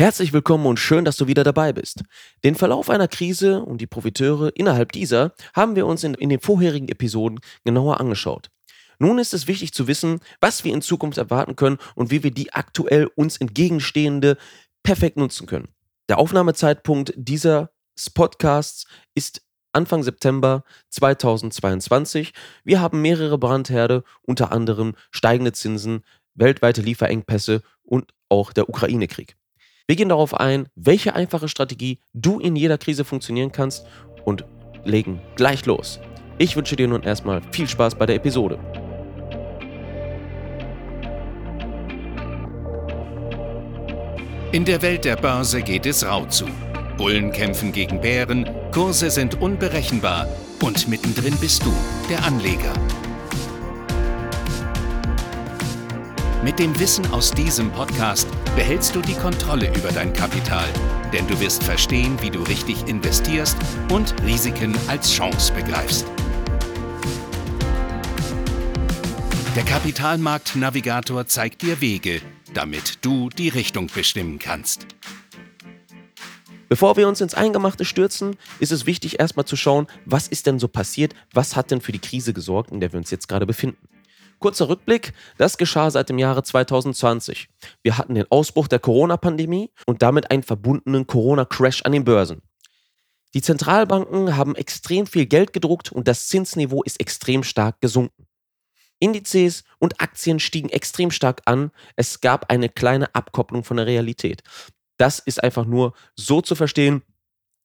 Herzlich willkommen und schön, dass du wieder dabei bist. Den Verlauf einer Krise und die Profiteure innerhalb dieser haben wir uns in, in, den vorherigen Episoden genauer angeschaut. Nun ist es wichtig zu wissen, was wir in Zukunft erwarten können und wie wir die aktuell uns entgegenstehende perfekt nutzen können. Der Aufnahmezeitpunkt dieser Podcasts ist Anfang September 2022. Wir haben mehrere Brandherde, unter anderem steigende Zinsen, weltweite Lieferengpässe und auch der Ukraine-Krieg. Wir gehen darauf ein, welche einfache Strategie du in jeder Krise funktionieren kannst und legen gleich los. Ich wünsche dir nun erstmal viel Spaß bei der Episode. In der Welt der Börse geht es rau zu. Bullen kämpfen gegen Bären, Kurse sind unberechenbar und mittendrin bist du, der Anleger. Mit dem Wissen aus diesem Podcast behältst du die Kontrolle über dein Kapital, denn du wirst verstehen, wie du richtig investierst und Risiken als Chance begreifst. Der Kapitalmarkt-Navigator zeigt dir Wege, damit du die Richtung bestimmen kannst. Bevor wir uns ins Eingemachte stürzen, ist es wichtig, erstmal zu schauen, was ist denn so passiert, was hat denn für die Krise gesorgt, in der wir uns jetzt gerade befinden. Kurzer Rückblick, das geschah seit dem Jahre 2020. Wir hatten den Ausbruch der Corona-Pandemie und damit einen verbundenen Corona-Crash an den Börsen. Die Zentralbanken haben extrem viel Geld gedruckt und das Zinsniveau ist extrem stark gesunken. Indizes und Aktien stiegen extrem stark an. Es gab eine kleine Abkopplung von der Realität. Das ist einfach nur so zu verstehen,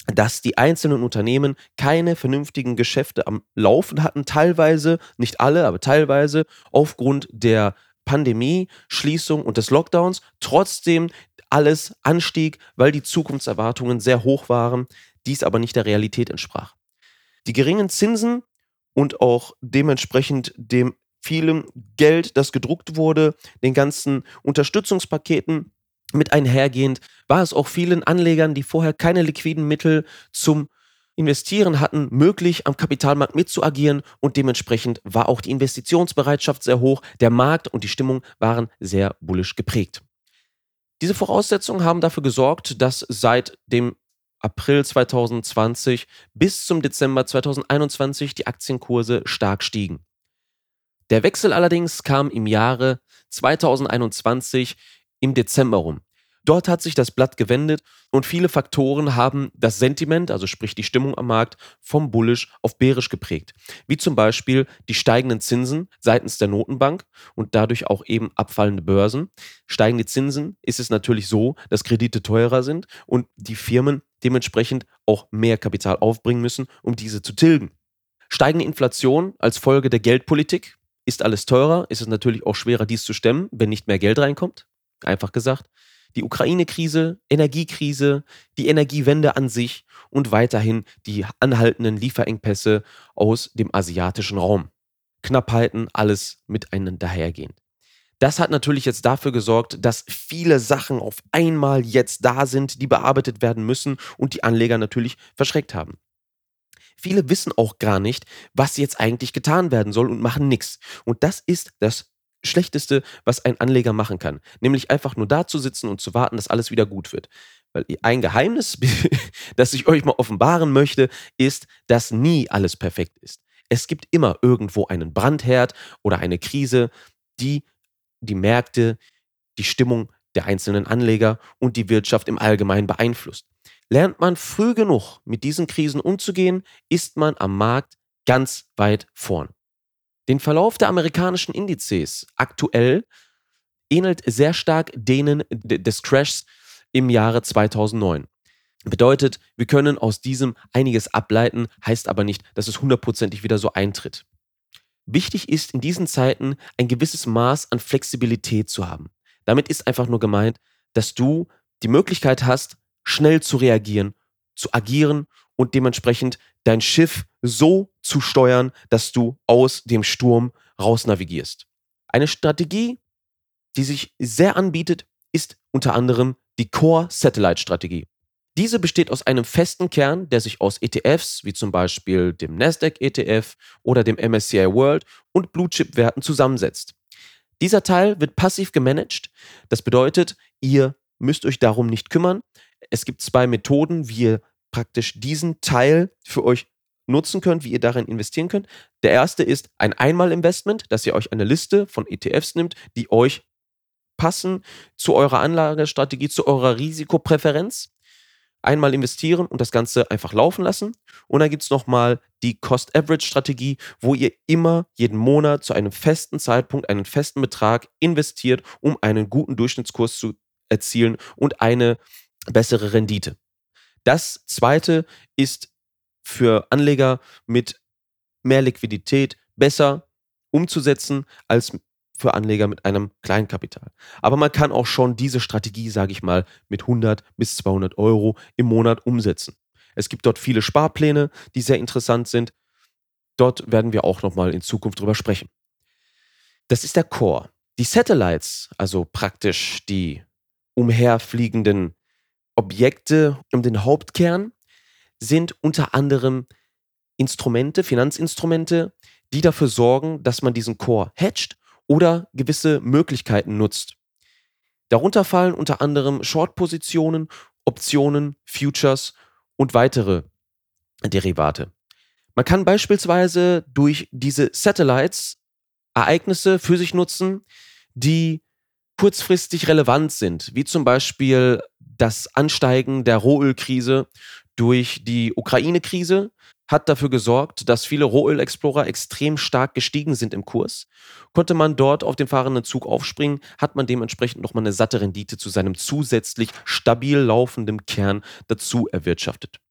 dass die einzelnen Unternehmen keine vernünftigen Geschäfte am Laufen hatten, teilweise, nicht alle, aber teilweise aufgrund der Pandemie, Schließung und des Lockdowns, trotzdem alles anstieg, weil die Zukunftserwartungen sehr hoch waren, dies aber nicht der Realität entsprach. Die geringen Zinsen und auch dementsprechend dem vielen Geld, das gedruckt wurde, den ganzen Unterstützungspaketen, mit einhergehend war es auch vielen Anlegern, die vorher keine liquiden Mittel zum Investieren hatten, möglich, am Kapitalmarkt mitzuagieren und dementsprechend war auch die Investitionsbereitschaft sehr hoch, der Markt und die Stimmung waren sehr bullisch geprägt. Diese Voraussetzungen haben dafür gesorgt, dass seit dem April 2020 bis zum Dezember 2021 die Aktienkurse stark stiegen. Der Wechsel allerdings kam im Jahre 2021 im Dezember rum. Dort hat sich das Blatt gewendet und viele Faktoren haben das Sentiment, also sprich die Stimmung am Markt, vom bullisch auf bärisch geprägt. Wie zum Beispiel die steigenden Zinsen seitens der Notenbank und dadurch auch eben abfallende Börsen. Steigende Zinsen ist es natürlich so, dass Kredite teurer sind und die Firmen dementsprechend auch mehr Kapital aufbringen müssen, um diese zu tilgen. Steigende Inflation als Folge der Geldpolitik. Ist alles teurer, ist es natürlich auch schwerer, dies zu stemmen, wenn nicht mehr Geld reinkommt einfach gesagt. Die Ukraine-Krise, Energiekrise, die Energiewende an sich und weiterhin die anhaltenden Lieferengpässe aus dem asiatischen Raum. Knappheiten, alles miteinander hergehend. Das hat natürlich jetzt dafür gesorgt, dass viele Sachen auf einmal jetzt da sind, die bearbeitet werden müssen und die Anleger natürlich verschreckt haben. Viele wissen auch gar nicht, was jetzt eigentlich getan werden soll und machen nichts. Und das ist das Schlechteste, was ein Anleger machen kann. Nämlich einfach nur da zu sitzen und zu warten, dass alles wieder gut wird. Weil ein Geheimnis, das ich euch mal offenbaren möchte, ist, dass nie alles perfekt ist. Es gibt immer irgendwo einen Brandherd oder eine Krise, die die Märkte, die Stimmung der einzelnen Anleger und die Wirtschaft im Allgemeinen beeinflusst. Lernt man früh genug mit diesen Krisen umzugehen, ist man am Markt ganz weit vorn. Den Verlauf der amerikanischen Indizes aktuell ähnelt sehr stark denen des Crashs im Jahre 2009. Bedeutet, wir können aus diesem einiges ableiten, heißt aber nicht, dass es hundertprozentig wieder so eintritt. Wichtig ist in diesen Zeiten ein gewisses Maß an Flexibilität zu haben. Damit ist einfach nur gemeint, dass du die Möglichkeit hast, schnell zu reagieren, zu agieren und dementsprechend dein Schiff so zu steuern, dass du aus dem Sturm raus navigierst. Eine Strategie, die sich sehr anbietet, ist unter anderem die Core Satellite Strategie. Diese besteht aus einem festen Kern, der sich aus ETFs, wie zum Beispiel dem Nasdaq ETF oder dem MSCI World und Blue Chip Werten zusammensetzt. Dieser Teil wird passiv gemanagt. Das bedeutet, ihr müsst euch darum nicht kümmern. Es gibt zwei Methoden, wie ihr praktisch diesen Teil für euch nutzen könnt, wie ihr darin investieren könnt. Der erste ist ein Einmalinvestment, dass ihr euch eine Liste von ETFs nimmt, die euch passen zu eurer Anlagestrategie, zu eurer Risikopräferenz. Einmal investieren und das Ganze einfach laufen lassen. Und dann gibt es nochmal die Cost-Average-Strategie, wo ihr immer jeden Monat zu einem festen Zeitpunkt einen festen Betrag investiert, um einen guten Durchschnittskurs zu erzielen und eine bessere Rendite. Das zweite ist für Anleger mit mehr Liquidität besser umzusetzen als für Anleger mit einem kleinen Kapital. Aber man kann auch schon diese Strategie, sage ich mal, mit 100 bis 200 Euro im Monat umsetzen. Es gibt dort viele Sparpläne, die sehr interessant sind. Dort werden wir auch nochmal in Zukunft drüber sprechen. Das ist der Core. Die Satellites, also praktisch die umherfliegenden Objekte um den Hauptkern, sind unter anderem Instrumente, Finanzinstrumente, die dafür sorgen, dass man diesen Core hedgt oder gewisse Möglichkeiten nutzt. Darunter fallen unter anderem Short-Positionen, Optionen, Futures und weitere Derivate. Man kann beispielsweise durch diese Satellites Ereignisse für sich nutzen, die kurzfristig relevant sind, wie zum Beispiel das Ansteigen der Rohölkrise durch die Ukraine-Krise hat dafür gesorgt, dass viele Rohöl-Explorer extrem stark gestiegen sind im Kurs. Konnte man dort auf den fahrenden Zug aufspringen, hat man dementsprechend nochmal eine satte Rendite zu seinem zusätzlich stabil laufenden Kern dazu erwirtschaftet.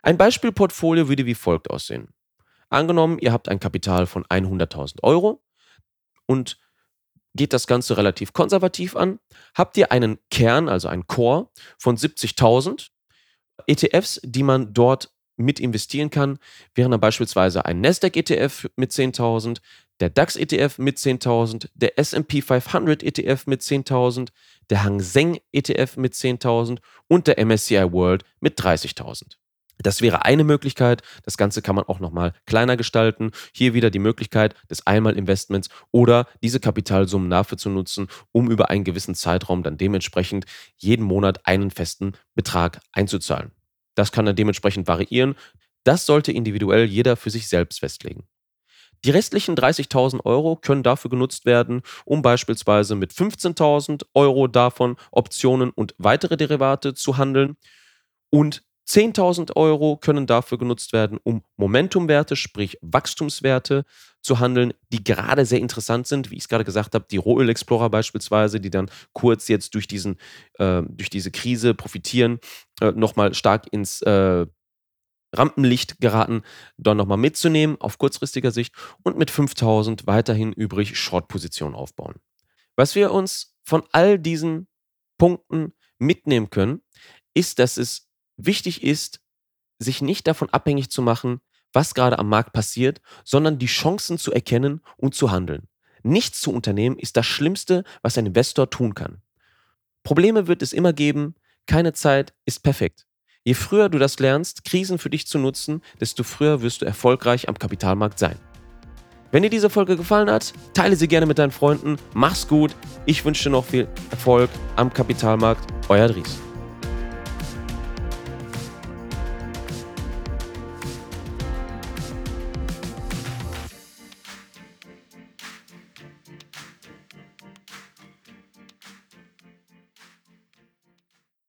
Ein Beispielportfolio würde wie folgt aussehen. Angenommen, ihr habt ein Kapital von 100.000 Euro und geht das Ganze relativ konservativ an. Habt ihr einen Kern, also einen Core von 70.000 ETFs, die man dort mit investieren kann, wären dann beispielsweise ein Nasdaq-ETF mit 10.000, der DAX-ETF mit 10.000, der S&P 500 ETF mit 10.000, der Hang Seng ETF mit 10.000 und der MSCI World mit 30.000. Das wäre eine Möglichkeit. Das Ganze kann man auch nochmal kleiner gestalten. Hier wieder die Möglichkeit des Einmalinvestments oder diese Kapitalsummen dafür zu nutzen, um über einen gewissen Zeitraum dann dementsprechend jeden Monat einen festen Betrag einzuzahlen. Das kann dann dementsprechend variieren. Das sollte individuell jeder für sich selbst festlegen. Die restlichen 30.000 Euro können dafür genutzt werden, um beispielsweise mit 15.000 Euro davon Optionen und weitere Derivate zu handeln und 10.000 Euro können dafür genutzt werden, um Momentumwerte, sprich Wachstumswerte zu handeln, die gerade sehr interessant sind, wie ich es gerade gesagt habe, die Rohöl Explorer beispielsweise, die dann kurz jetzt durch, diesen, äh, durch diese Krise profitieren, äh, nochmal stark ins äh, Rampenlicht geraten, dann nochmal mitzunehmen auf kurzfristiger Sicht und mit 5000 weiterhin übrig Short-Positionen aufbauen. Was wir uns von all diesen Punkten mitnehmen können, ist, dass es wichtig ist, sich nicht davon abhängig zu machen, was gerade am Markt passiert, sondern die Chancen zu erkennen und zu handeln. Nichts zu unternehmen ist das Schlimmste, was ein Investor tun kann. Probleme wird es immer geben, keine Zeit ist perfekt. Je früher du das lernst, Krisen für dich zu nutzen, desto früher wirst du erfolgreich am Kapitalmarkt sein. Wenn dir diese Folge gefallen hat, teile sie gerne mit deinen Freunden. Mach's gut. Ich wünsche dir noch viel Erfolg am Kapitalmarkt. Euer Dries.